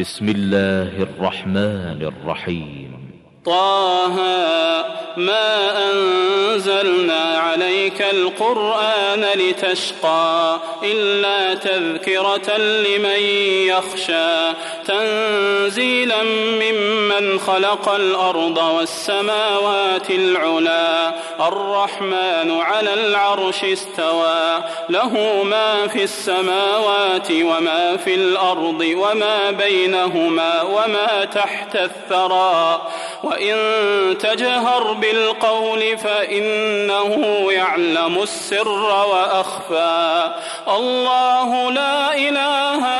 بسم الله الرحمن الرحيم. طه ما أنزلنا عليك القرآن لتشقى إلا تذكرة لمن يخشى تنزيلا ممن خلق الأرض والسماوات العلا الرحمن على العرش استوى له ما في السماوات وما في الأرض وما بينهما وما تحت الثرى وإن تجهر بالقول فإنه يعلم السر وأخفى. الله لا إله إلا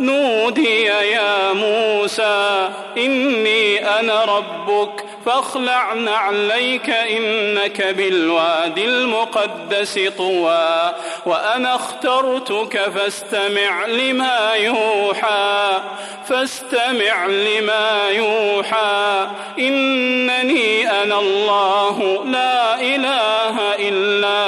نودي يا موسى إني أنا ربك فاخلع نعليك إنك بالوادي المقدس طوى وأنا اخترتك فاستمع لما يوحى فاستمع لما يوحى إنني أنا الله لا إله إلا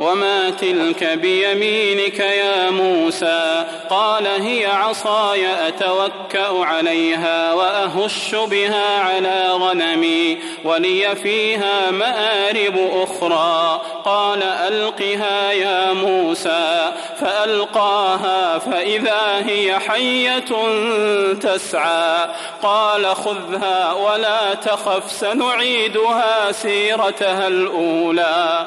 وما تلك بيمينك يا موسى قال هي عصاي أتوكأ عليها وأهش بها على غنمي ولي فيها مآرب أخرى قال ألقها يا موسى فألقاها فإذا هي حية تسعى قال خذها ولا تخف سنعيدها سيرتها الأولى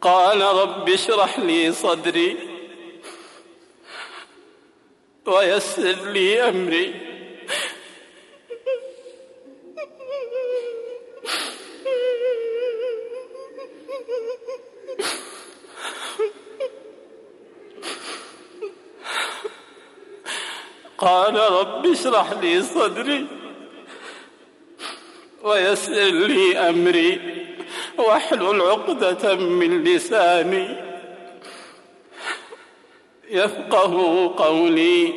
قال رب اشرح لي صدري ويسر لي أمري. قال رب اشرح لي صدري ويسر لي أمري. واحلل عقدة من لساني. يفقه قولي.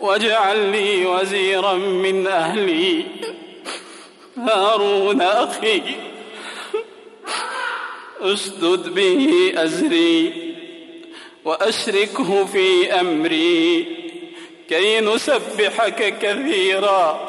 واجعل لي وزيرا من أهلي. هارون أخي. اشدد به أزري. وأشركه في أمري. كي نسبحك كثيرا.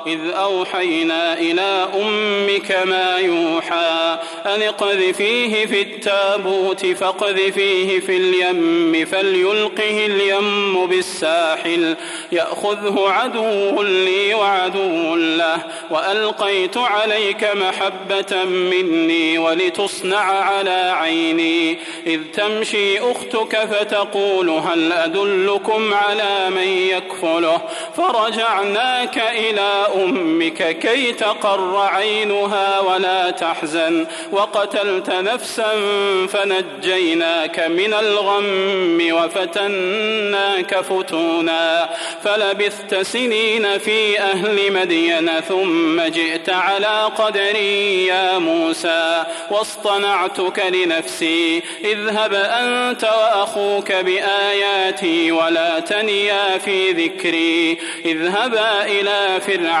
إذ أوحينا إلى أمك ما يوحى أن اقذفيه في التابوت فاقذفيه في اليم فليلقه اليم بالساحل يأخذه عدو لي وعدو له وألقيت عليك محبة مني ولتصنع على عيني إذ تمشي أختك فتقول هل أدلكم على من يكفله فرجعناك إلى أمك كي تقر عينها ولا تحزن. وقتلت نفسا فنجيناك من الغم وفتناك فتونا. فلبثت سنين في أهل مدين ثم جئت على قدري يا موسى. واصطنعتك لنفسي. اذهب أنت وأخوك بآياتي ولا تنيا في ذكري. اذهبا إلى فرعون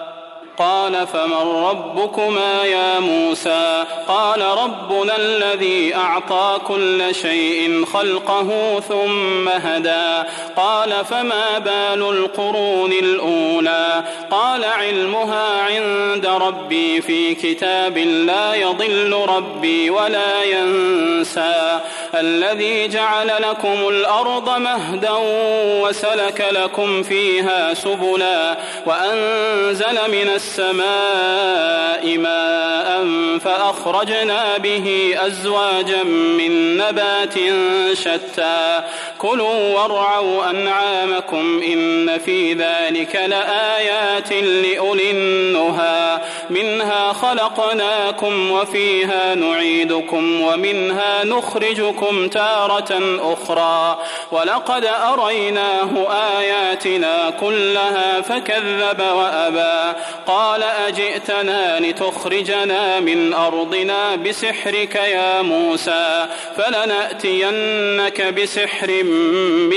قال فمن ربكما يا موسى؟ قال ربنا الذي أعطى كل شيء خلقه ثم هدى. قال فما بال القرون الأولى؟ قال علمها عند ربي في كتاب لا يضل ربي ولا ينسى الذي جعل لكم الأرض مهدا وسلك لكم فيها سبلا وأنزل من السماء ماء فأخرجنا به أزواجا من نبات شتى كلوا وارعوا أنعامكم إن في ذلك لآيات لأولي النهى. منها خلقناكم وفيها نعيدكم ومنها نخرجكم تارة أخرى. ولقد أريناه آياتنا كلها فكذب وأبى. قال أجئتنا لتخرجنا من أرضنا بسحرك يا موسى. فلنأتينك بسحر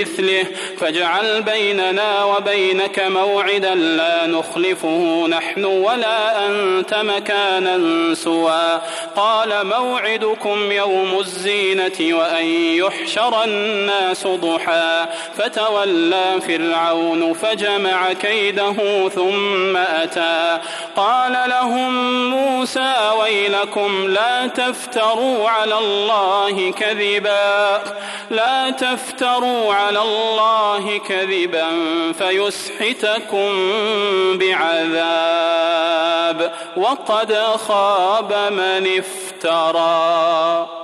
مثله. فاجعل بيننا وبينك موعدا لا نخلفه نحن ولا أنت مكانا سوى. قال موعدكم يوم الزينة وأن يحشر الناس ضحى. فتولى فرعون فجمع كيده ثم أتى. قال لهم موسى ويلكم لا تفتروا على الله كذبا. لا تفتروا على الله كذبا فيسحتكم بعذاب وقد خاب من افترى.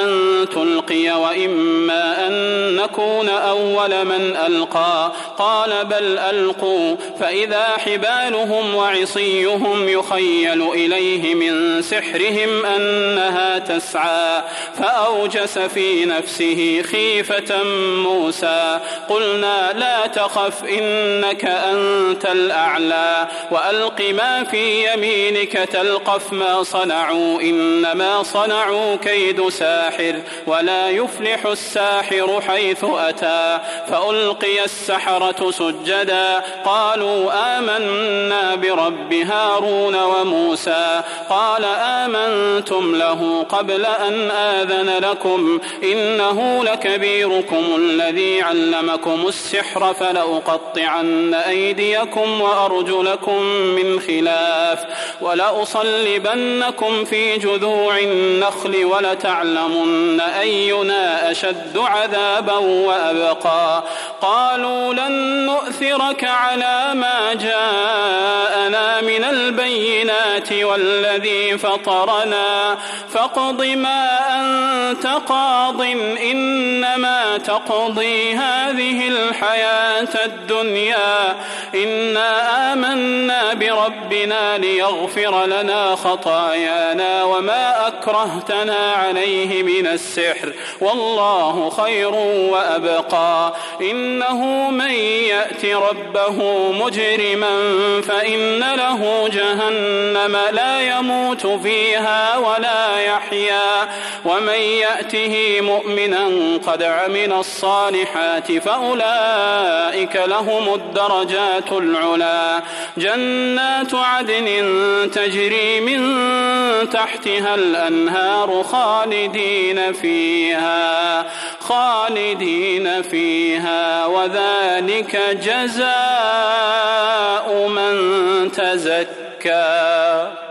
ان تلقي وإما أن نكون أول من ألقى قال بل ألقوا فإذا حبالهم وعصيهم يخيل إليه من سحرهم أنها تسعى فأوجس في نفسه خيفة موسى قلنا لا تخف إنك أنت الأعلى وألق ما في يمينك تلقف ما صنعوا إنما صنعوا كيد ساحر ولا يفلح الساحر حيث أتى فألقي السحرة سجدا. قالوا آمنا برب هارون وموسى. قال آمنتم له قبل أن آذن لكم. إنه لكبيركم الذي علمكم السحر فلأقطعن أيديكم وأرجلكم من خلاف. ولأصلبنكم في جذوع النخل ولتعلمن أينا أشد عذابا وأبقى. قالوا لن نؤ لنؤثرك على ما جاءنا من البينات والذي فطرنا. فاقض ما أنت قاض إنما تقضي هذه الحياة الدنيا. إنا آمنا بربنا ليغفر لنا خطايانا وما أكرهتنا عليه من السحر. والله خير وأبقى. إنه من يأت ربه مجرما فإن له جهنم لا يموت فيها ولا يحيا ومن يأته مؤمنا قد عمل الصالحات فأولئك لهم الدرجات العلا جنات عدن تجري من تحتها الأنهار خالدين فيها خالدين فيها وذلك جزاء من تزكى.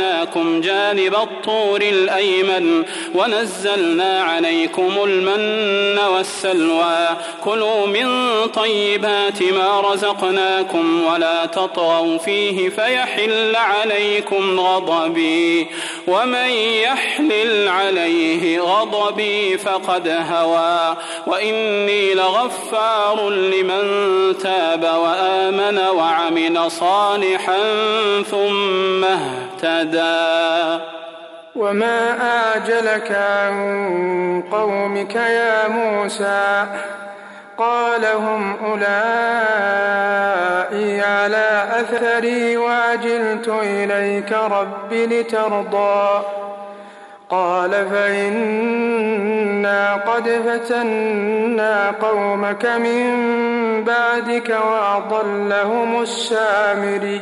وجعلناكم جانب الطور الأيمن ونزلنا عليكم المن والسلوى كلوا من طيبات ما رزقناكم ولا تطغوا فيه فيحل عليكم غضبي ومن يحلل عليه غضبي فقد هوى وإني لغفار لمن تاب وآمن وعمل صالحا ثم أحدا وما آجلك عن قومك يا موسى؟ قال هم أولئي على أثري وعجلت إليك رب لترضى. قال فإنا قد فتنا قومك من بعدك وأضلهم السامري.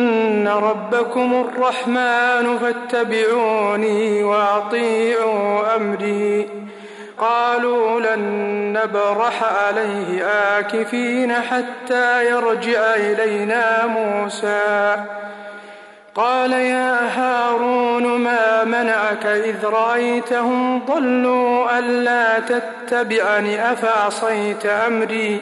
ربكم الرحمن فاتبعوني وأطيعوا أمري قالوا لن نبرح عليه آكفين حتى يرجع إلينا موسى قال يا هارون ما منعك إذ رأيتهم ضلوا ألا تتبعني أفعصيت أمري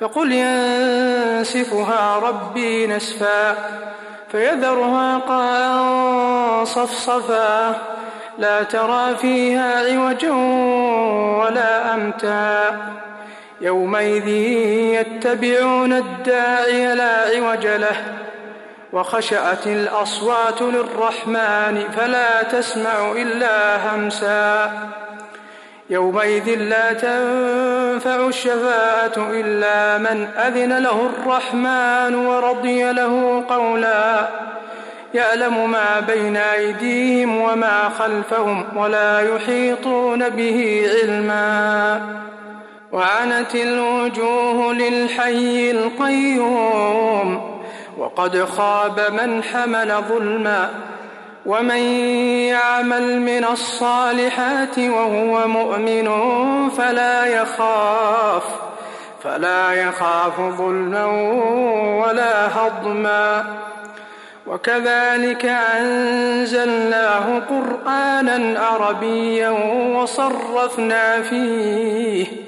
فقل ينسفها ربي نسفا فيذرها قاعا صفصفا. لا ترى فيها عوجا ولا أمتا. يومئذ يتبعون الداعي لا عوج له وخشعت الأصوات للرحمن فلا تسمع إلا همسا. يومئذ لا تنفع الشفاعة إلا من أذن له الرحمن ورضي له قولا. يعلم ما بين أيديهم وما خلفهم ولا يحيطون به علما. وعنت الوجوه للحي القيوم وقد خاب من حمل ظلما. ومن يعمل من الصالحات وهو مؤمن فلا يخاف فلا يخاف ظلما ولا هضما. وكذلك أنزلناه قرآنا عربيا وصرفنا فيه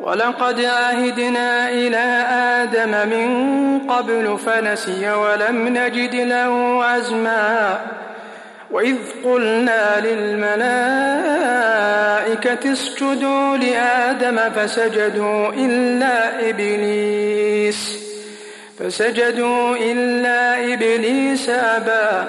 ولقد عهدنا إلى آدم من قبل فنسي ولم نجد له عزما. وإذ قلنا للملائكة اسجدوا لآدم فسجدوا إلا إبليس. فسجدوا إلا إبليس أبى.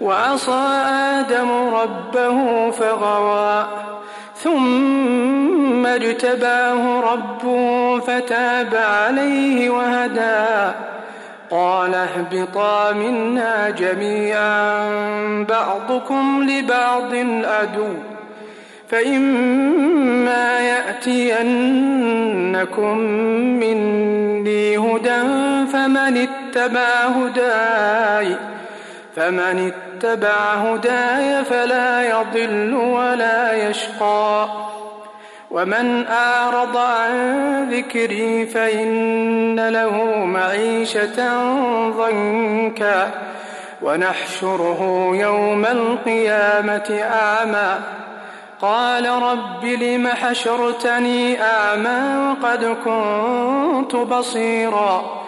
وعصى آدم ربه فغوى ثم اجتباه ربه فتاب عليه وهدى. قال اهبطا منا جميعا بعضكم لبعض أدو فإما يأتينكم مني هدى فمن اتبع هداي فمن اتبع هداي فلا يضل ولا يشقى. ومن أعرض عن ذكري فإن له معيشة ضنكا. ونحشره يوم القيامة أعمى. قال رب لم حشرتني أعمى وقد كنت بصيرا.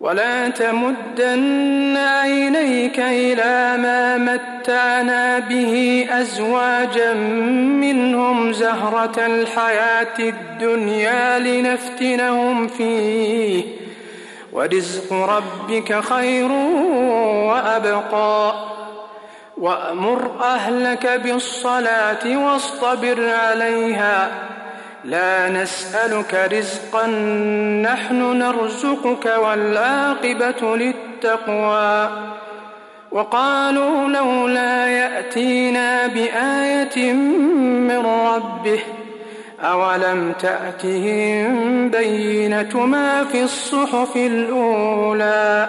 ولا تمدن عينيك إلى ما متعنا به أزواجا منهم زهرة الحياة الدنيا لنفتنهم فيه. ورزق ربك خير وأبقى. وأمر أهلك بالصلاة واصطبر عليها. لا نسألك رزقا نحن نرزقك والعاقبة للتقوى. وقالوا لولا يأتينا بآية من ربه أولم تأتهم بينة ما في الصحف الأولى؟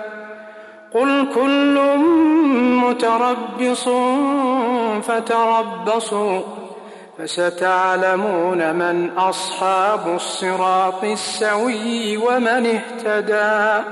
قل كل متربص فتربصوا فستعلمون من أصحاب الصراط السوي ومن اهتدى